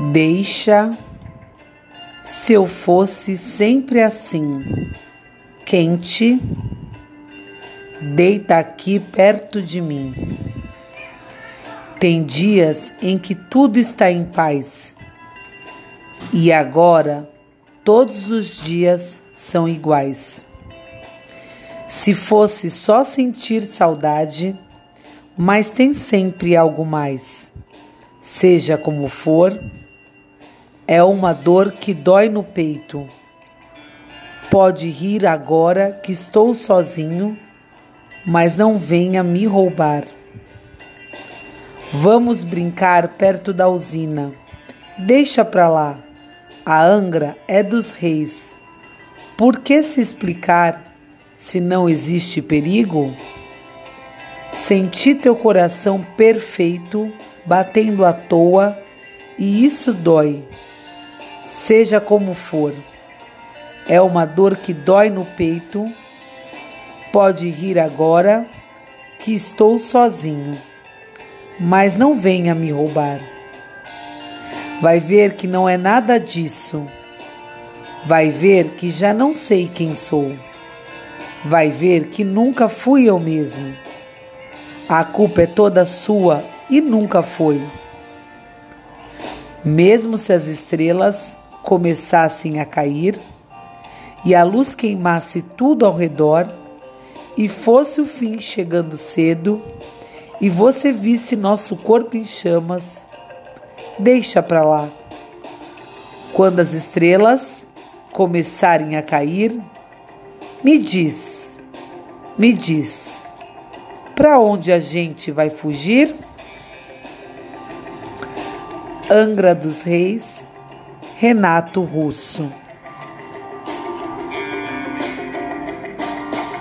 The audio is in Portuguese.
Deixa se eu fosse sempre assim, quente, deita aqui perto de mim. Tem dias em que tudo está em paz e agora todos os dias são iguais. Se fosse só sentir saudade, mas tem sempre algo mais. Seja como for, é uma dor que dói no peito. Pode rir agora que estou sozinho, mas não venha me roubar. Vamos brincar perto da usina. Deixa pra lá. A Angra é dos reis. Por que se explicar se não existe perigo? Senti teu coração perfeito batendo à toa e isso dói seja como for. É uma dor que dói no peito. Pode rir agora que estou sozinho, mas não venha me roubar. Vai ver que não é nada disso. Vai ver que já não sei quem sou. Vai ver que nunca fui eu mesmo. A culpa é toda sua e nunca foi. Mesmo se as estrelas começassem a cair e a luz queimasse tudo ao redor e fosse o fim chegando cedo e você visse nosso corpo em chamas, deixa para lá. Quando as estrelas começarem a cair, me diz, me diz, para onde a gente vai fugir? Angra dos Reis Renato Russo.